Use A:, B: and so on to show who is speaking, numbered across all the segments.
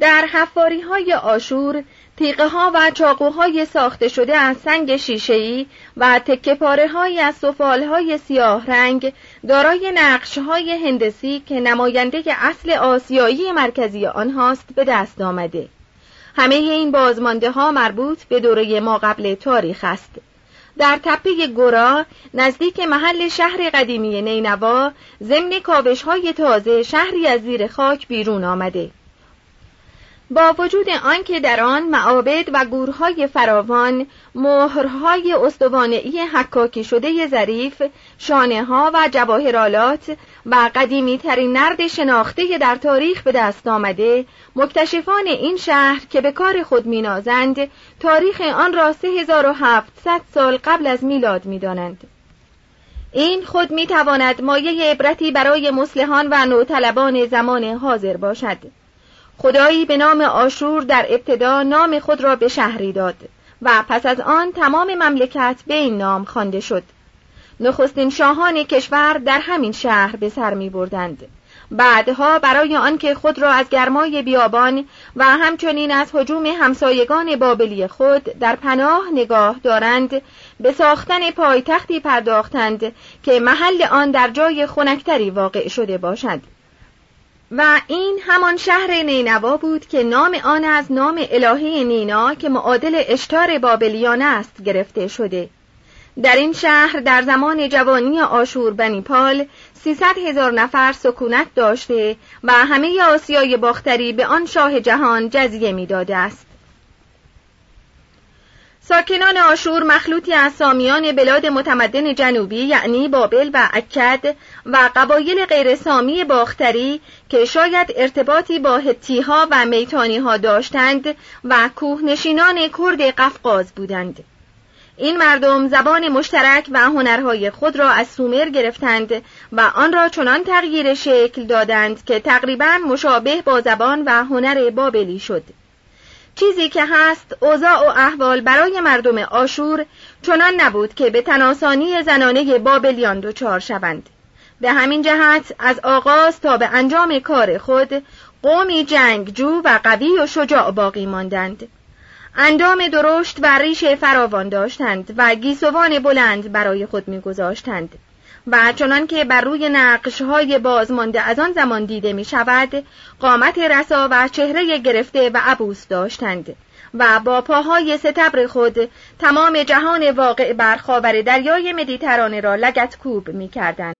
A: در حفاری های آشور تیغه ها و چاقوهای ساخته شده از سنگ شیشه‌ای و تکه پاره های از سفال های سیاه رنگ دارای نقش های هندسی که نماینده اصل آسیایی مرکزی آنهاست به دست آمده. همه این بازمانده ها مربوط به دوره ما قبل تاریخ است. در تپه گورا نزدیک محل شهر قدیمی نینوا ضمن کاوش های تازه شهری از زیر خاک بیرون آمده. با وجود آنکه در آن معابد و گورهای فراوان مهرهای استوانهای حکاکی شده ظریف شانه ها و جواهرالات و قدیمی ترین نرد شناخته در تاریخ به دست آمده مکتشفان این شهر که به کار خود مینازند تاریخ آن را 3700 سال قبل از میلاد می‌دانند. این خود می‌تواند مایه عبرتی برای مسلحان و نوطلبان زمان حاضر باشد. خدایی به نام آشور در ابتدا نام خود را به شهری داد و پس از آن تمام مملکت به این نام خوانده شد نخستین شاهان کشور در همین شهر به سر می بردند. بعدها برای آنکه خود را از گرمای بیابان و همچنین از حجوم همسایگان بابلی خود در پناه نگاه دارند به ساختن پایتختی پرداختند که محل آن در جای خنکتری واقع شده باشد و این همان شهر نینوا بود که نام آن از نام الهه نینا که معادل اشتار بابلیان است گرفته شده. در این شهر در زمان جوانی آشور بنیپال سیصد هزار نفر سکونت داشته و همه آسیای باختری به آن شاه جهان جزیه می‌داده است. ساکنان آشور مخلوطی از سامیان بلاد متمدن جنوبی یعنی بابل و اکد و قبایل غیر سامی باختری که شاید ارتباطی با هتیها و میتانی ها داشتند و کوهنشینان کرد قفقاز بودند. این مردم زبان مشترک و هنرهای خود را از سومر گرفتند و آن را چنان تغییر شکل دادند که تقریبا مشابه با زبان و هنر بابلی شد. چیزی که هست اوضاع و احوال برای مردم آشور چنان نبود که به تناسانی زنانه بابلیان دچار شوند. به همین جهت از آغاز تا به انجام کار خود قومی جنگجو و قوی و شجاع باقی ماندند. اندام درشت و ریش فراوان داشتند و گیسوان بلند برای خود میگذاشتند. و چنان که بر روی نقش های بازمانده از آن زمان دیده می شود قامت رسا و چهره گرفته و عبوس داشتند و با پاهای ستبر خود تمام جهان واقع بر خاور دریای مدیترانه را لگت کوب می کردند.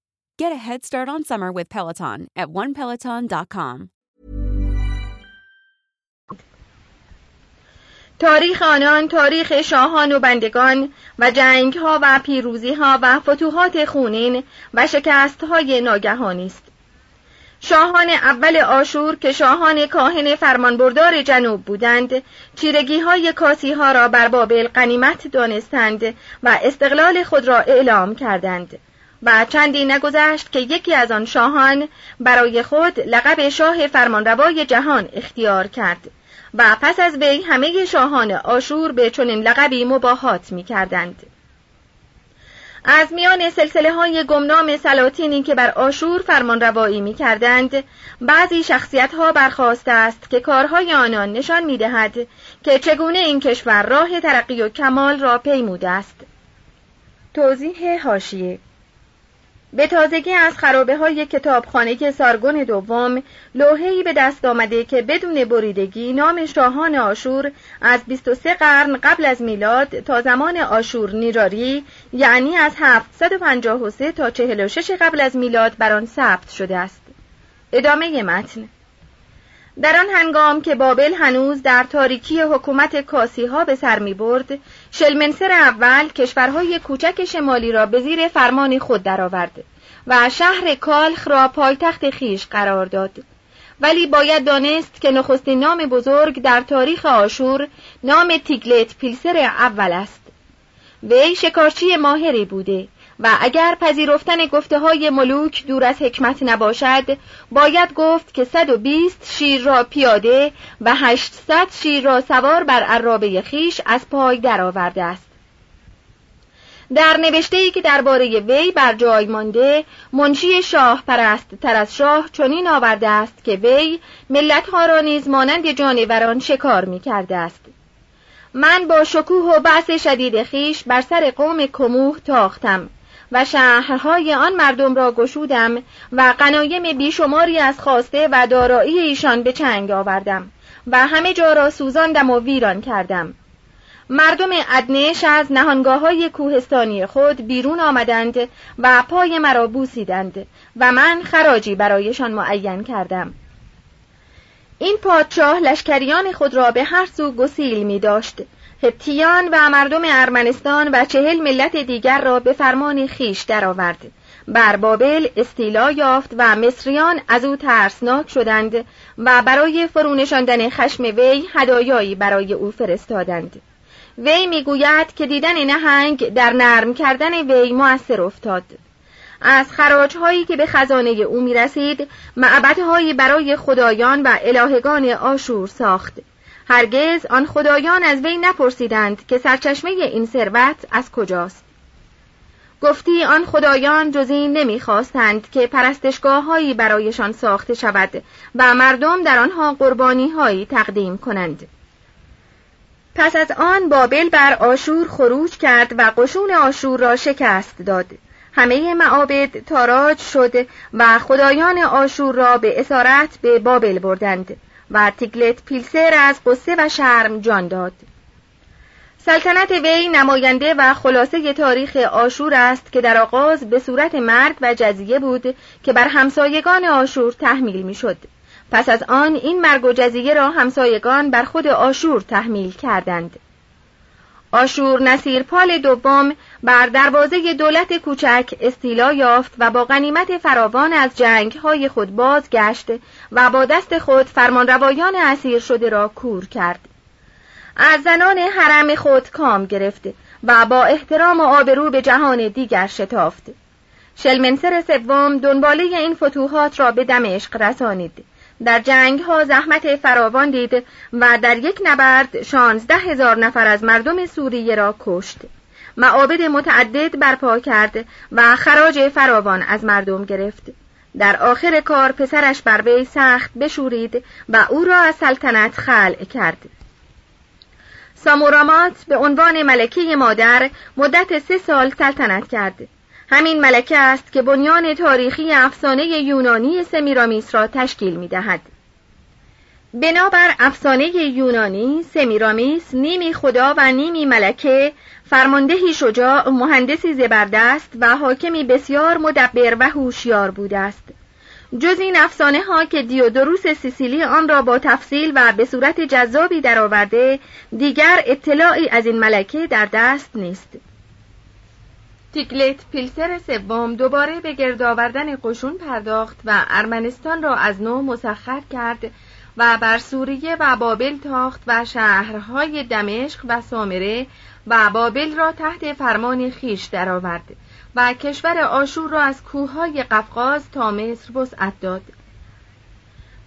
B: Get a head start on summer with Peloton at onepeloton.com.
A: تاریخ آنان تاریخ شاهان و بندگان و جنگ ها و پیروزی ها و فتوحات خونین و شکست های ناگهانی است. شاهان اول آشور که شاهان کاهن فرمانبردار جنوب بودند چیرگی های کاسی ها را بر بابل قنیمت دانستند و استقلال خود را اعلام کردند و چندی نگذشت که یکی از آن شاهان برای خود لقب شاه فرمانروای جهان اختیار کرد و پس از وی همه شاهان آشور به چنین لقبی مباهات می کردند. از میان سلسله های گمنام سلاطینی که بر آشور فرمان روایی می کردند بعضی شخصیت ها برخواسته است که کارهای آنان نشان می دهد که چگونه این کشور راه ترقی و کمال را پیموده است توضیح هاشیه به تازگی از خرابه های کتابخانه سارگون دوم لوحه‌ای به دست آمده که بدون بریدگی نام شاهان آشور از 23 قرن قبل از میلاد تا زمان آشور نیراری یعنی از 753 تا 46 قبل از میلاد بر آن ثبت شده است. ادامه متن. در آن هنگام که بابل هنوز در تاریکی حکومت کاسی ها به سر می برد، شلمنسر اول کشورهای کوچک شمالی را به زیر فرمان خود درآورد و شهر کالخ را پایتخت خیش قرار داد. ولی باید دانست که نخستین نام بزرگ در تاریخ آشور نام تیگلت پیلسر اول است. وی شکارچی ماهری بوده و اگر پذیرفتن گفته های ملوک دور از حکمت نباشد باید گفت که 120 شیر را پیاده و 800 شیر را سوار بر عرابه خیش از پای درآورده است. در نوشته ای که درباره وی بر جای مانده منشی شاه پرست تر از شاه چنین آورده است که وی ملت ها را نیز مانند جانوران شکار می کرده است. من با شکوه و بحث شدید خیش بر سر قوم کموه تاختم. و شهرهای آن مردم را گشودم و قنایم بیشماری از خواسته و دارایی ایشان به چنگ آوردم و همه جا را سوزاندم و ویران کردم. مردم ادنش از نهانگاه های کوهستانی خود بیرون آمدند و پای مرا بوسیدند و من خراجی برایشان معین کردم. این پادشاه لشکریان خود را به هر سو گسیل می داشت هپتیان و مردم ارمنستان و چهل ملت دیگر را به فرمان خیش درآورد. بر بابل استیلا یافت و مصریان از او ترسناک شدند و برای فرونشاندن خشم وی هدایایی برای او فرستادند. وی می‌گوید که دیدن نهنگ در نرم کردن وی مؤثر افتاد. از خراجهایی که به خزانه او می رسید معبدهایی برای خدایان و الهگان آشور ساخت هرگز آن خدایان از وی نپرسیدند که سرچشمه این ثروت از کجاست. گفتی آن خدایان جز این نمی‌خواستند که پرستشگاه هایی برایشان ساخته شود و مردم در آنها قربانی هایی تقدیم کنند. پس از آن بابل بر آشور خروج کرد و قشون آشور را شکست داد. همه معابد تاراج شد و خدایان آشور را به اسارت به بابل بردند. و تیگلت پیلسر از قصه و شرم جان داد سلطنت وی نماینده و خلاصه تاریخ آشور است که در آغاز به صورت مرگ و جزیه بود که بر همسایگان آشور تحمیل می‌شد. پس از آن این مرگ و جزیه را همسایگان بر خود آشور تحمیل کردند. آشور نصیر پال دوم بر دروازه دولت کوچک استیلا یافت و با غنیمت فراوان از جنگ های خود بازگشت و با دست خود فرمانروایان اسیر شده را کور کرد. از زنان حرم خود کام گرفت و با احترام و آبرو به جهان دیگر شتافت. شلمنسر سوم دنباله این فتوحات را به دمشق رسانید. در جنگ ها زحمت فراوان دید و در یک نبرد شانزده هزار نفر از مردم سوریه را کشت. معابد متعدد برپا کرد و خراج فراوان از مردم گرفت. در آخر کار پسرش بر وی سخت بشورید و او را از سلطنت خلع کرد. سامورامات به عنوان ملکه مادر مدت سه سال سلطنت کرد. همین ملکه است که بنیان تاریخی افسانه یونانی سمیرامیس را تشکیل می دهد. بنابر افسانه یونانی سمیرامیس نیمی خدا و نیمی ملکه فرماندهی شجاع مهندسی زبردست و حاکمی بسیار مدبر و هوشیار بوده است جز این افسانه ها که دیودروس سیسیلی آن را با تفصیل و به صورت جذابی درآورده دیگر اطلاعی از این ملکه در دست نیست تیکلت پیلسر سوم دوباره به گرد آوردن قشون پرداخت و ارمنستان را از نو مسخر کرد و بر سوریه و بابل تاخت و شهرهای دمشق و سامره و بابل را تحت فرمان خیش درآورد و کشور آشور را از کوههای قفقاز تا مصر وسعت داد.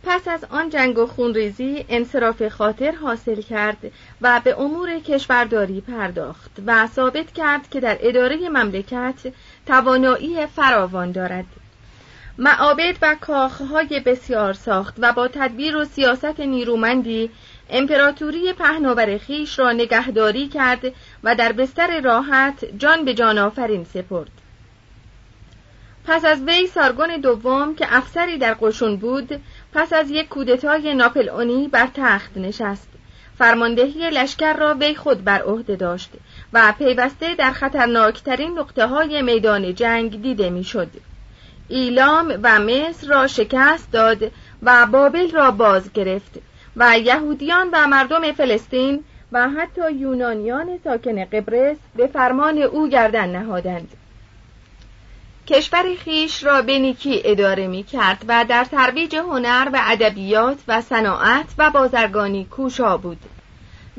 A: پس از آن جنگ و خونریزی انصراف خاطر حاصل کرد و به امور کشورداری پرداخت و ثابت کرد که در اداره مملکت توانایی فراوان دارد. معابد و کاخهای بسیار ساخت و با تدبیر و سیاست نیرومندی امپراتوری پهناور خیش را نگهداری کرد و در بستر راحت جان به جان آفرین سپرد. پس از وی سارگون دوم که افسری در قشون بود پس از یک کودتای ناپلئونی بر تخت نشست فرماندهی لشکر را وی خود بر عهده داشت و پیوسته در خطرناکترین نقطه های میدان جنگ دیده می‌شد. ایلام و مصر را شکست داد و بابل را باز گرفت و یهودیان و مردم فلسطین و حتی یونانیان ساکن قبرس به فرمان او گردن نهادند کشور خیش را به نیکی اداره می کرد و در ترویج هنر و ادبیات و صناعت و بازرگانی کوشا بود.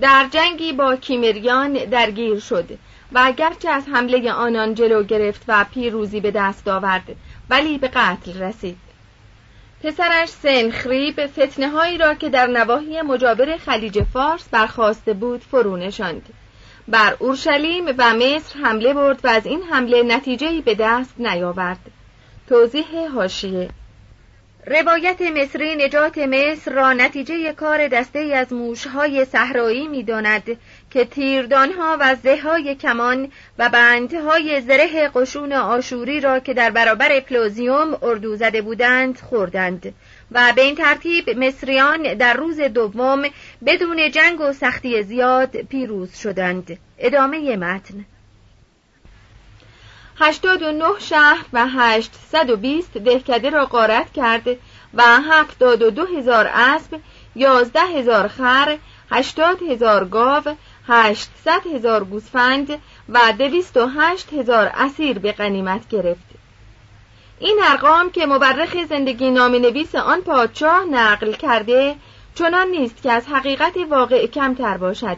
A: در جنگی با کیمریان درگیر شد و گرچه از حمله آنان جلو گرفت و پیروزی به دست آورد ولی به قتل رسید. پسرش سنخریب فتنه هایی را که در نواحی مجاور خلیج فارس برخواسته بود فرو نشاند. بر اورشلیم و مصر حمله برد و از این حمله نتیجهی به دست نیاورد. توضیح هاشیه روایت مصری نجات مصر را نتیجه کار دسته از موشهای صحرایی می‌داند. که تیردانها و زههای کمان و بندهای زره قشون آشوری را که در برابر پلوزیوم اردو زده بودند خوردند و به این ترتیب مصریان در روز دوم بدون جنگ و سختی زیاد پیروز شدند. ادامه متن. هشتاد و نه شهر و هشتصد و بیست دهکده را غارت کرد و هفتاد و دو هزار اسب یازده هزار خر هشتاد هزار گاو هشتصد هزار گوسفند و دویست و هشت هزار اسیر به غنیمت گرفت. این ارقام که مورخ زندگی نام نویس آن پادشاه نقل کرده چنان نیست که از حقیقت واقع کمتر باشد.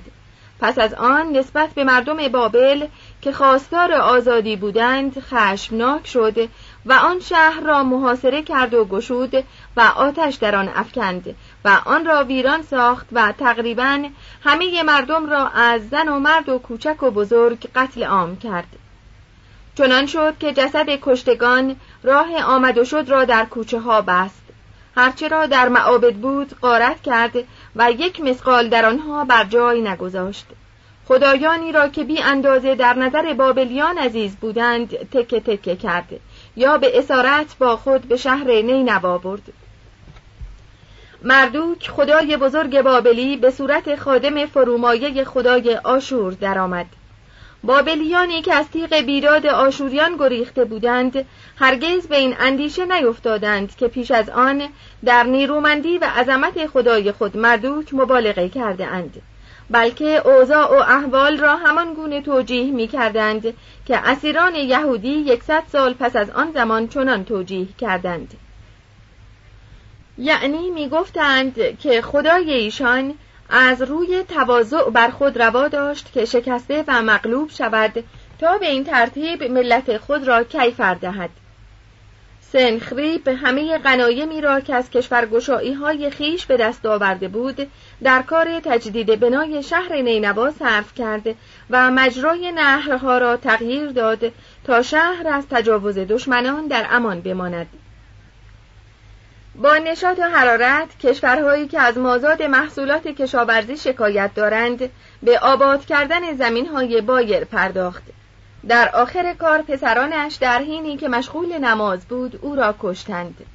A: پس از آن نسبت به مردم بابل که خواستار آزادی بودند خشمناک شد و آن شهر را محاصره کرد و گشود و آتش در آن افکند. و آن را ویران ساخت و تقریبا همه مردم را از زن و مرد و کوچک و بزرگ قتل عام کرد. چنان شد که جسد کشتگان راه آمد و شد را در کوچه ها بست. هرچه را در معابد بود قارت کرد و یک مسقال در آنها بر جای نگذاشت. خدایانی را که بی اندازه در نظر بابلیان عزیز بودند تکه تکه کرد یا به اسارت با خود به شهر نینوا برد. مردوک خدای بزرگ بابلی به صورت خادم فرومایه خدای آشور درآمد. بابلیانی که از تیغ بیداد آشوریان گریخته بودند هرگز به این اندیشه نیفتادند که پیش از آن در نیرومندی و عظمت خدای خود مردوک مبالغه کرده اند بلکه اوضاع و احوال را همان گونه توجیه می کردند که اسیران یهودی یکصد سال پس از آن زمان چنان توجیه کردند یعنی می گفتند که خدای ایشان از روی تواضع بر خود روا داشت که شکسته و مغلوب شود تا به این ترتیب ملت خود را کیفر دهد. سنخریب همه غنایمی را که از کشورگشایی های خیش به دست آورده بود در کار تجدید بنای شهر نینوا صرف کرد و مجرای نهرها را تغییر داد تا شهر از تجاوز دشمنان در امان بماند. با نشاط و حرارت کشورهایی که از مازاد محصولات کشاورزی شکایت دارند به آباد کردن زمین های بایر پرداخت. در آخر کار پسرانش در حینی که مشغول نماز بود او را کشتند.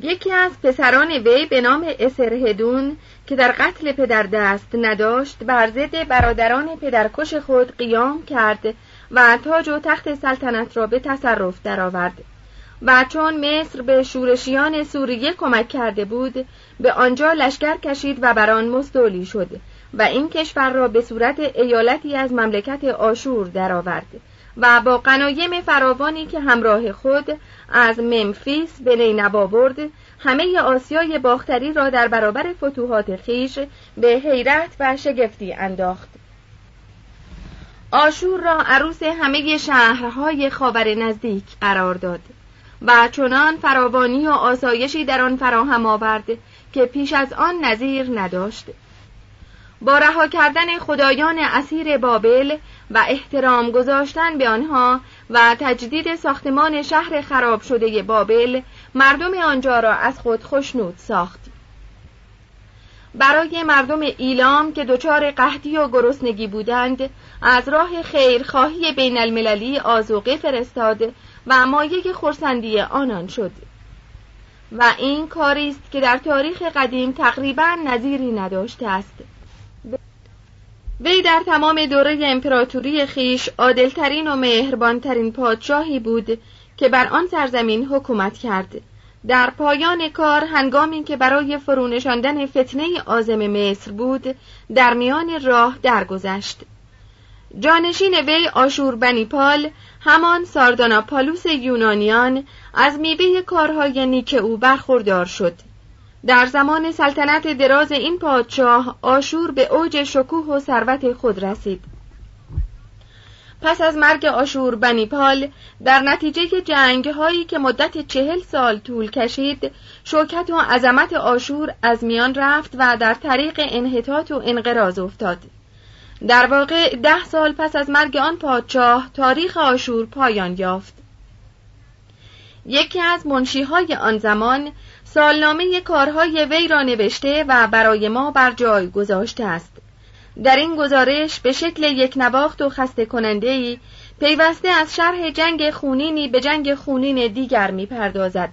A: یکی از پسران وی به نام اسرهدون که در قتل پدر دست نداشت بر ضد برادران پدرکش خود قیام کرد و تاج و تخت سلطنت را به تصرف درآورد. و چون مصر به شورشیان سوریه کمک کرده بود به آنجا لشکر کشید و بر آن مستولی شد و این کشور را به صورت ایالتی از مملکت آشور درآورد و با قنایم فراوانی که همراه خود از ممفیس به نینوا برد همه آسیای باختری را در برابر فتوحات خیش به حیرت و شگفتی انداخت. آشور را عروس همه شهرهای خاور نزدیک قرار داد. و چنان فراوانی و آسایشی در آن فراهم آورد که پیش از آن نظیر نداشت. با رها کردن خدایان اسیر بابل و احترام گذاشتن به آنها و تجدید ساختمان شهر خراب شده بابل مردم آنجا را از خود خشنود ساخت. برای مردم ایلام که دچار قحطی و گرسنگی بودند از راه خیرخواهی بین المللی آزوقه فرستاد و مایه خورسندی آنان شد. و این کاری است که در تاریخ قدیم تقریبا نظیری نداشته است. وی در تمام دوره امپراتوری خیش عادلترین و مهربانترین پادشاهی بود که بر آن سرزمین حکومت کرد. در پایان کار هنگامی که برای فرونشاندن فتنه آزم مصر بود در میان راه درگذشت. جانشین وی آشور بنیپال همان پالوس یونانیان از میوه کارهای نیک او برخوردار شد. در زمان سلطنت دراز این پادشاه آشور به اوج شکوه و ثروت خود رسید. پس از مرگ آشور بنیپال در نتیجه جنگ هایی که مدت چهل سال طول کشید شوکت و عظمت آشور از میان رفت و در طریق انحطاط و انقراض افتاد. در واقع ده سال پس از مرگ آن پادشاه تاریخ آشور پایان یافت. یکی از منشیهای آن زمان سالنامه کارهای وی را نوشته و برای ما بر جای گذاشته است. در این گزارش به شکل یک نواخت و خسته کننده ای پیوسته از شرح جنگ خونینی به جنگ خونین دیگر می پردازد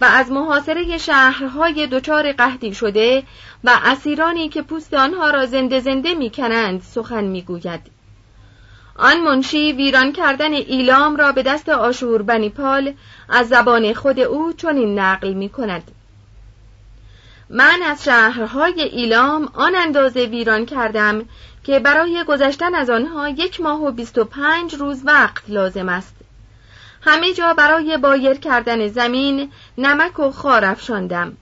A: و از محاصره شهرهای دچار قهدی شده و اسیرانی که پوست آنها را زنده زنده می کنند سخن می گوید. آن منشی ویران کردن ایلام را به دست آشور بنیپال از زبان خود او چنین نقل می کند. من از شهرهای ایلام آن اندازه ویران کردم که برای گذشتن از آنها یک ماه و بیست و پنج روز وقت لازم است همه جا برای بایر کردن زمین نمک و خار افشاندم.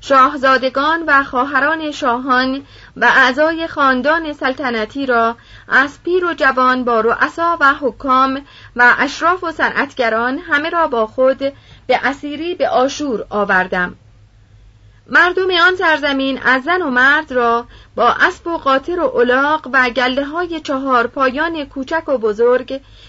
A: شاهزادگان و خواهران شاهان و اعضای خاندان سلطنتی را از پیر و جوان با رؤسا و حکام و اشراف و صنعتگران همه را با خود به اسیری به آشور آوردم. مردم آن سرزمین از زن و مرد را با اسب و قاطر و الاغ و گله های چهار پایان کوچک و بزرگ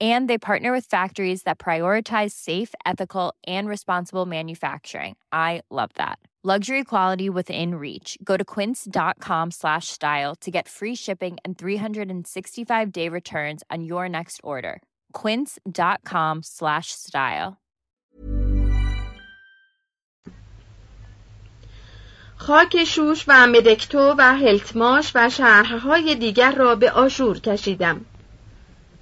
C: And they partner with factories that prioritize safe, ethical, and responsible manufacturing. I love that. Luxury quality within reach. Go to quince.com slash style to get free shipping and 365-day returns on your next order. quince.com slash style
A: خاک شوش و مدکتو و هلتماش و شهرهای دیگر را به آشور کشیدم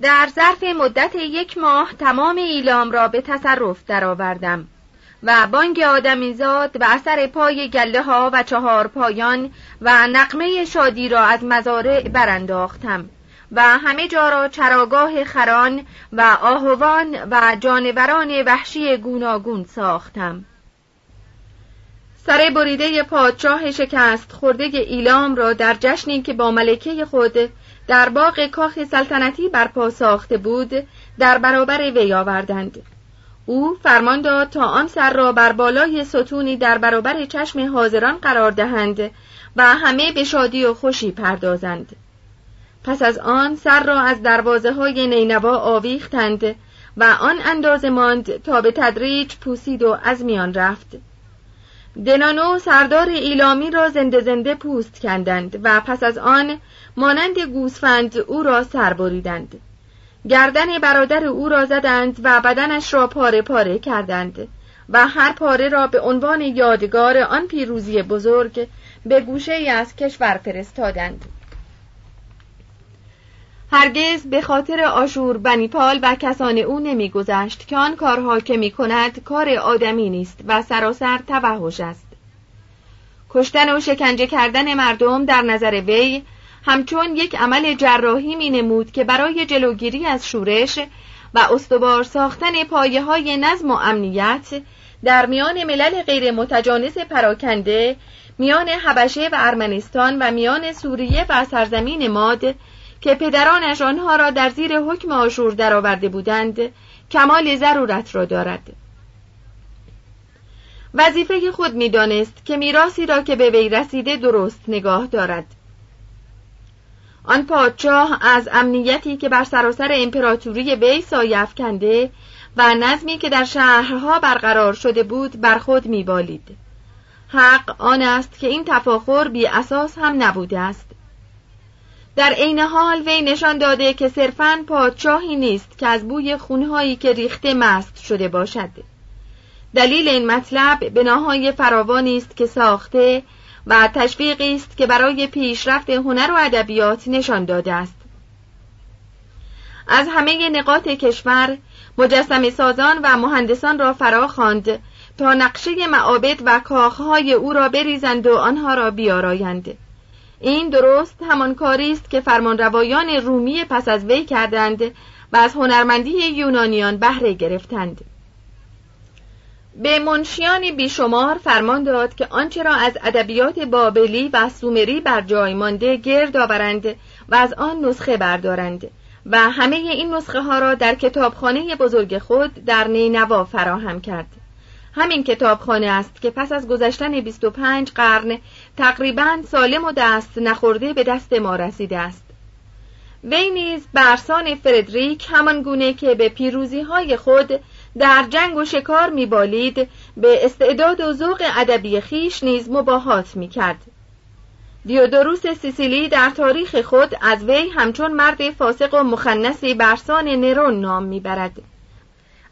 A: در ظرف مدت یک ماه تمام ایلام را به تصرف درآوردم و بانگ آدمیزاد و اثر پای گله ها و چهار پایان و نقمه شادی را از مزارع برانداختم و همه جا را چراگاه خران و آهوان و جانوران وحشی گوناگون ساختم. سر بریده پادشاه شکست خورده ایلام را در جشنی که با ملکه خود در باغ کاخ سلطنتی برپا ساخته بود در برابر وی آوردند. او فرمان داد تا آن سر را بر بالای ستونی در برابر چشم حاضران قرار دهند و همه به شادی و خوشی پردازند. پس از آن سر را از دروازه های نینوا آویختند و آن اندازه ماند تا به تدریج پوسید و از میان رفت. دنانو سردار ایلامی را زنده زنده پوست کندند و پس از آن مانند گوسفند او را سر بریدند. گردن برادر او را زدند و بدنش را پاره پاره کردند و هر پاره را به عنوان یادگار آن پیروزی بزرگ به گوشه از کشور فرستادند. هرگز به خاطر آشور بنیپال و کسان او نمیگذشت که آن کارها که می کند کار آدمی نیست و سراسر توحش است. کشتن و شکنجه کردن مردم در نظر وی همچون یک عمل جراحی می نمود که برای جلوگیری از شورش و استوار ساختن پایه های نظم و امنیت در میان ملل غیر متجانس پراکنده میان حبشه و ارمنستان و میان سوریه و سرزمین ماد که پدرانش آنها را در زیر حکم آشور درآورده بودند کمال ضرورت را دارد. وظیفه خود می‌دانست که میراسی را که به وی رسیده درست نگاه دارد. آن پادشاه از امنیتی که بر سراسر امپراتوری وی سایه کنده و نظمی که در شهرها برقرار شده بود بر خود میبالید. حق آن است که این تفاخر بی اساس هم نبوده است. در عین حال وی نشان داده که صرفاً پادشاهی نیست که از بوی خونهایی که ریخته مست شده باشد. دلیل این مطلب بناهای فراوانی است که ساخته و تشویقی است که برای پیشرفت هنر و ادبیات نشان داده است. از همه نقاط کشور مجسم سازان و مهندسان را فرا خواند تا نقشه معابد و کاخهای او را بریزند و آنها را بیارایند این درست همان کاری است که فرمانروایان رومی پس از وی کردند و از هنرمندی یونانیان بهره گرفتند. به منشیان بیشمار فرمان داد که آنچه را از ادبیات بابلی و سومری بر جای مانده گرد آورند و از آن نسخه بردارند و همه این نسخه ها را در کتابخانه بزرگ خود در نینوا فراهم کرد. همین کتابخانه است که پس از گذشتن 25 قرن تقریبا سالم و دست نخورده به دست ما رسیده است. وی نیز برسان فردریک همان گونه که به پیروزی های خود در جنگ و شکار میبالید به استعداد و ذوق ادبی خیش نیز مباهات می‌کرد. دیودوروس سیسیلی در تاریخ خود از وی همچون مرد فاسق و مخنسی برسان نرون نام می‌برد.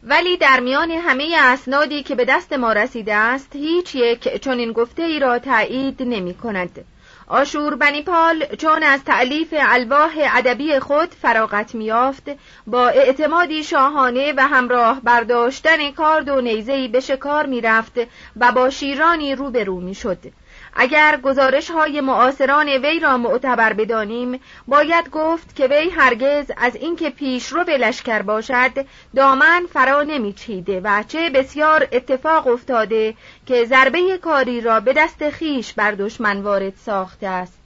A: ولی در میان همه اسنادی که به دست ما رسیده است هیچ یک چنین گفته ای را تایید نمی کند آشور بنیپال چون از تعلیف الواح ادبی خود فراغت میافت با اعتمادی شاهانه و همراه برداشتن کارد و نیزهی به شکار می‌رفت و با شیرانی روبرو می‌شد. اگر گزارش های معاصران وی را معتبر بدانیم باید گفت که وی هرگز از اینکه پیشرو لشکر باشد دامن فرا نمیچیده و چه بسیار اتفاق افتاده که ضربه کاری را به دست خیش بر دشمن وارد ساخته است.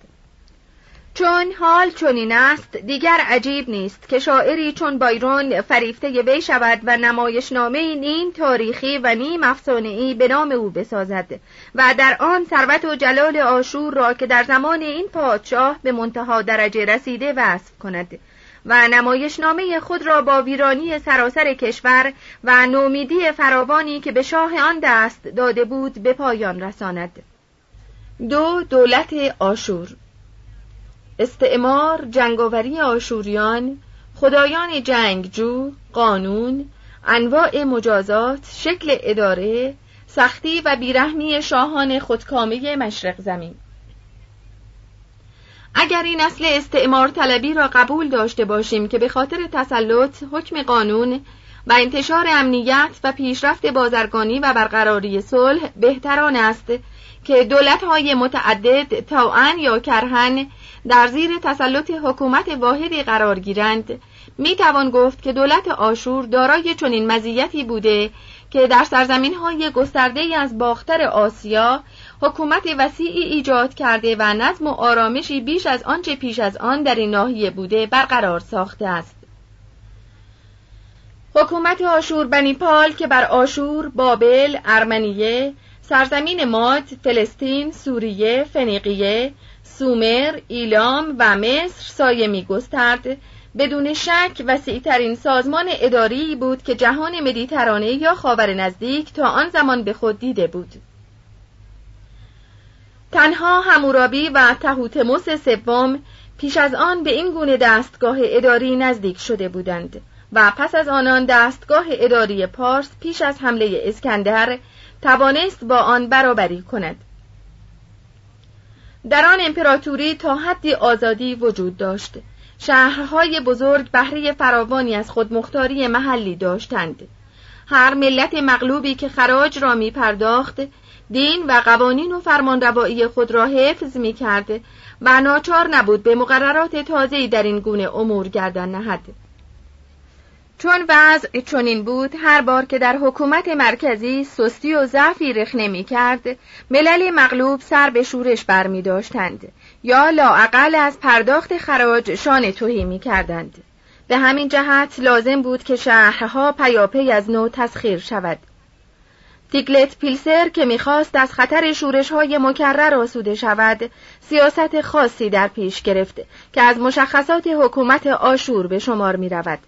A: چون حال چنین است دیگر عجیب نیست که شاعری چون بایرون فریفته وی شود و نمایشنامه نیم تاریخی و نیم افسانه‌ای به نام او بسازد. و در آن ثروت و جلال آشور را که در زمان این پادشاه به منتها درجه رسیده وصف کند و نمایشنامه خود را با ویرانی سراسر کشور و نومیدی فراوانی که به شاه آن دست داده بود به پایان رساند. دو دولت آشور. استعمار جنگاوری آشوریان خدایان جنگجو قانون انواع مجازات شکل اداره سختی و بیرحمی شاهان خودکامه مشرق زمین. اگر این اصل استعمار طلبی را قبول داشته باشیم که به خاطر تسلط حکم قانون و انتشار امنیت و پیشرفت بازرگانی و برقراری صلح بهتران است که دولت‌های متعدد تاعن یا کرهن در زیر تسلط حکومت واحدی قرار گیرند. می توان گفت که دولت آشور دارای چنین مزیتی بوده که در سرزمین های گسترده از باختر آسیا حکومت وسیعی ایجاد کرده و نظم و آرامشی بیش از آنچه پیش از آن در این ناحیه بوده برقرار ساخته است. حکومت آشور بنیپال که بر آشور، بابل، ارمنیه، سرزمین ماد، فلسطین، سوریه، فنیقیه، سومر، ایلام و مصر سایه می گسترد بدون شک وسیعترین سازمان اداری بود که جهان مدیترانه یا خاور نزدیک تا آن زمان به خود دیده بود. تنها همورابی و تهوتموس سوم پیش از آن به این گونه دستگاه اداری نزدیک شده بودند و پس از آنان دستگاه اداری پارس پیش از حمله اسکندر توانست با آن برابری کند. در آن امپراتوری تا حدی آزادی وجود داشت. شهرهای بزرگ بهره فراوانی از خودمختاری محلی داشتند. هر ملت مغلوبی که خراج را می پرداخت دین و قوانین و فرمانروایی خود را حفظ می کرد و ناچار نبود به مقررات تازه‌ای در این گونه امور گردن نهد. چون وضع چنین بود هر بار که در حکومت مرکزی سستی و ضعفی رخنه می کرد ملل مغلوب سر به شورش بر می داشتند یا لاعقل از پرداخت خراج شان توهی می کردند به همین جهت لازم بود که شهرها پیاپی از نو تسخیر شود تیگلت پیلسر که می‌خواست از خطر شورش های مکرر آسوده شود سیاست خاصی در پیش گرفت که از مشخصات حکومت آشور به شمار می رود.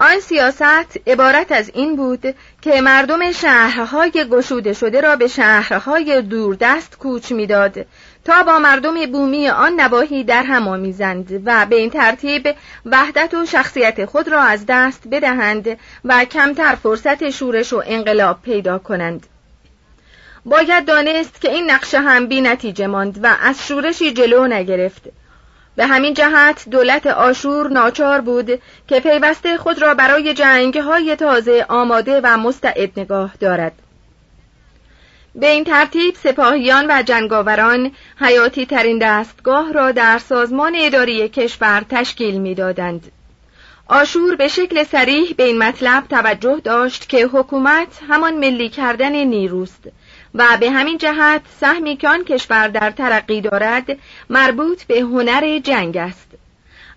A: آن سیاست عبارت از این بود که مردم شهرهای گشوده شده را به شهرهای دوردست کوچ می‌داد تا با مردم بومی آن نواحی در هم آمیزند و به این ترتیب وحدت و شخصیت خود را از دست بدهند و کمتر فرصت شورش و انقلاب پیدا کنند. باید دانست که این نقشه هم بی نتیجه ماند و از شورشی جلو نگرفت. به همین جهت دولت آشور ناچار بود که پیوسته خود را برای جنگ های تازه آماده و مستعد نگاه دارد. به این ترتیب سپاهیان و جنگاوران حیاتی ترین دستگاه را در سازمان اداری کشور تشکیل می‌دادند. آشور به شکل سریح به این مطلب توجه داشت که حکومت همان ملی کردن نیروست و به همین جهت سهمی که آن کشور در ترقی دارد مربوط به هنر جنگ است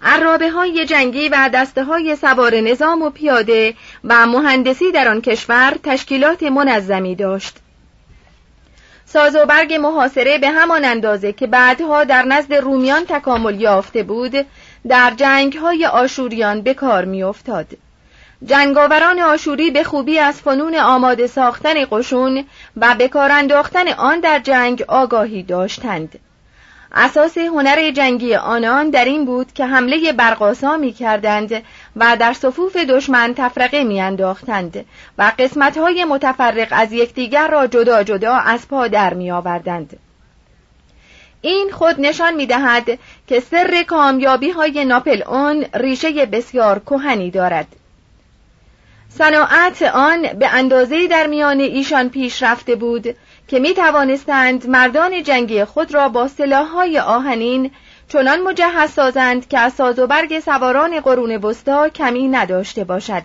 A: عرابه های جنگی و دسته های سوار نظام و پیاده و مهندسی در آن کشور تشکیلات منظمی داشت ساز و برگ محاصره به همان اندازه که بعدها در نزد رومیان تکامل یافته بود در جنگ های آشوریان به کار می افتاد. جنگاوران آشوری به خوبی از فنون آماده ساختن قشون و به کار انداختن آن در جنگ آگاهی داشتند. اساس هنر جنگی آنان در این بود که حمله برقاسا می کردند و در صفوف دشمن تفرقه می انداختند و قسمتهای متفرق از یکدیگر را جدا جدا از پا در می آوردند. این خود نشان می دهد که سر کامیابی های ناپل اون ریشه بسیار کهنی دارد. صناعت آن به اندازه در میان ایشان پیش رفته بود که می توانستند مردان جنگی خود را با سلاحهای آهنین چنان مجهز سازند که از ساز و برگ سواران قرون وسطا کمی نداشته باشد.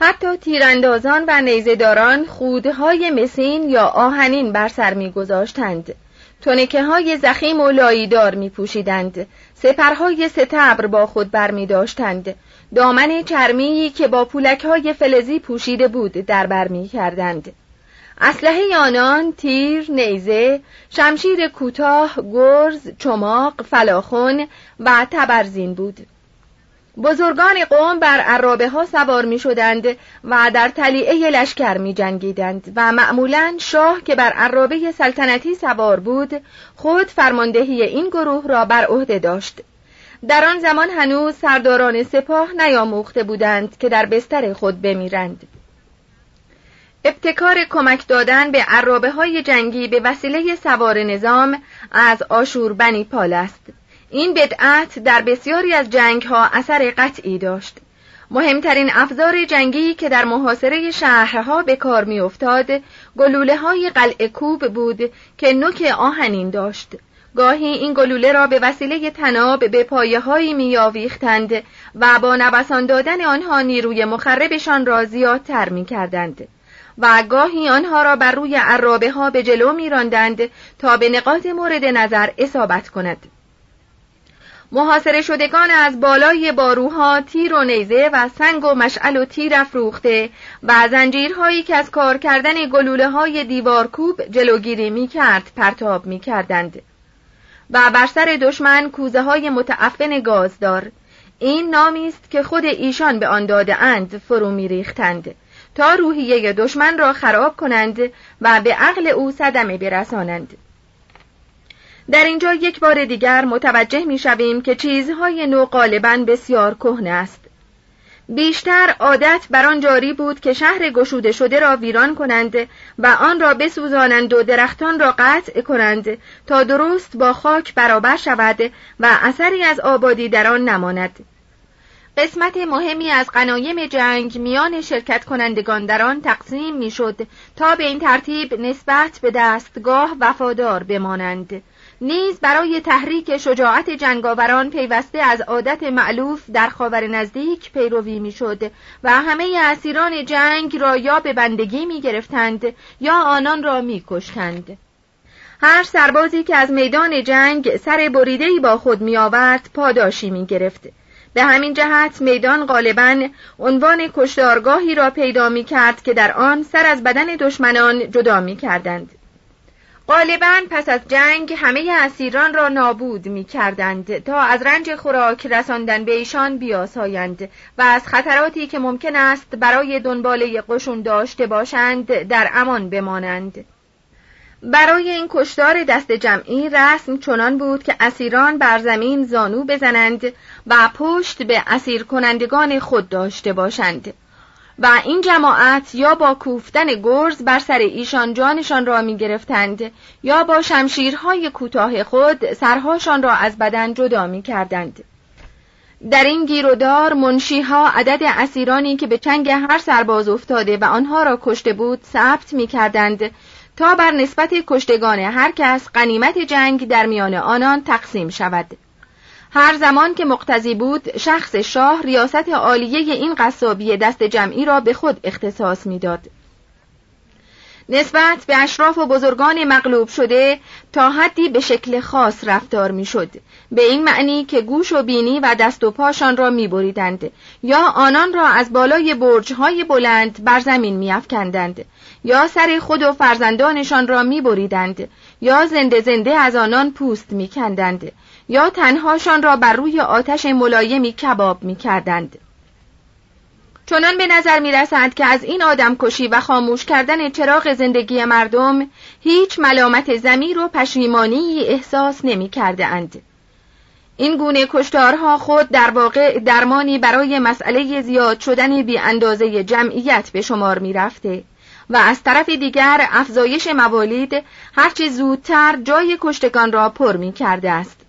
A: حتی تیراندازان و نیزهداران خودهای مسین یا آهنین بر سر میگذاشتند. تونکه های زخیم و لاییدار می پوشیدند سپرهای ستبر با خود بر می داشتند دامن چرمی که با پولک های فلزی پوشیده بود در بر می کردند اسلحه آنان تیر، نیزه، شمشیر کوتاه، گرز، چماق، فلاخون و تبرزین بود. بزرگان قوم بر عرابه ها سوار می شدند و در تلیعه لشکر می جنگیدند و معمولا شاه که بر عرابه سلطنتی سوار بود خود فرماندهی این گروه را بر عهده داشت. در آن زمان هنوز سرداران سپاه نیاموخته بودند که در بستر خود بمیرند. ابتکار کمک دادن به عرابه های جنگی به وسیله سوار نظام از آشور بنی پال است. این بدعت در بسیاری از جنگ ها اثر قطعی داشت. مهمترین افزار جنگی که در محاصره شهرها به کار می افتاد گلوله های قلعه کوب بود که نوک آهنین داشت. گاهی این گلوله را به وسیله تناب به پایه هایی می آویختند و با نوسان دادن آنها نیروی مخربشان را زیادتر می کردند. و گاهی آنها را بر روی عرابه ها به جلو می راندند تا به نقاط مورد نظر اصابت کند. محاصره شدگان از بالای باروها تیر و نیزه و سنگ و مشعل و تیر افروخته و زنجیرهایی که از کار کردن گلوله های دیوارکوب جلوگیری می کرد پرتاب می کردند. و بر سر دشمن کوزه های متعفن گازدار. این نامی است که خود ایشان به آن داده اند فرو می ریختند تا روحیه دشمن را خراب کنند و به عقل او صدمه برسانند. در اینجا یک بار دیگر متوجه می شویم که چیزهای نو غالبا بسیار کهنه است. بیشتر عادت بر آن جاری بود که شهر گشوده شده را ویران کنند و آن را بسوزانند و درختان را قطع کنند تا درست با خاک برابر شود و اثری از آبادی در آن نماند. قسمت مهمی از قنایم جنگ میان شرکت کنندگان در آن تقسیم می‌شد تا به این ترتیب نسبت به دستگاه وفادار بمانند نیز برای تحریک شجاعت جنگاوران پیوسته از عادت معلوف در خاور نزدیک پیروی می‌شد و همه اسیران جنگ را یا به بندگی می گرفتند یا آنان را می کشتند. هر سربازی که از میدان جنگ سر بریدهی با خود می آورد پاداشی می گرفت. به همین جهت میدان غالبا عنوان کشتارگاهی را پیدا می کرد که در آن سر از بدن دشمنان جدا می کردند. غالبا پس از جنگ همه اسیران را نابود می کردند تا از رنج خوراک رساندن به ایشان بیاسایند و از خطراتی که ممکن است برای دنباله قشون داشته باشند در امان بمانند. برای این کشتار دست جمعی رسم چنان بود که اسیران بر زمین زانو بزنند و پشت به اسیر کنندگان خود داشته باشند. و این جماعت یا با کوفتن گرز بر سر ایشان جانشان را می گرفتند یا با شمشیرهای کوتاه خود سرهاشان را از بدن جدا می کردند. در این گیرودار منشیها عدد اسیرانی که به چنگ هر سرباز افتاده و آنها را کشته بود ثبت می کردند تا بر نسبت کشتگان هر کس قنیمت جنگ در میان آنان تقسیم شود. هر زمان که مقتضی بود شخص شاه ریاست عالیه این قصابی دست جمعی را به خود اختصاص می‌داد. نسبت به اشراف و بزرگان مغلوب شده تا حدی به شکل خاص رفتار می‌شد به این معنی که گوش و بینی و دست و پاشان را میبریدند یا آنان را از بالای برجهای بلند بر زمین میافکندند یا سر خود و فرزندانشان را میبریدند یا زنده زنده از آنان پوست میکندند یا تنهاشان را بر روی آتش ملایمی کباب می کردند. چنان به نظر می رسند که از این آدم کشی و خاموش کردن چراغ زندگی مردم هیچ ملامت زمیر و پشیمانی احساس نمی کرده اند. این گونه کشتارها خود در واقع درمانی برای مسئله زیاد شدن بی اندازه جمعیت به شمار می رفته و از طرف دیگر افزایش موالید هرچه زودتر جای کشتگان را پر می کرده است.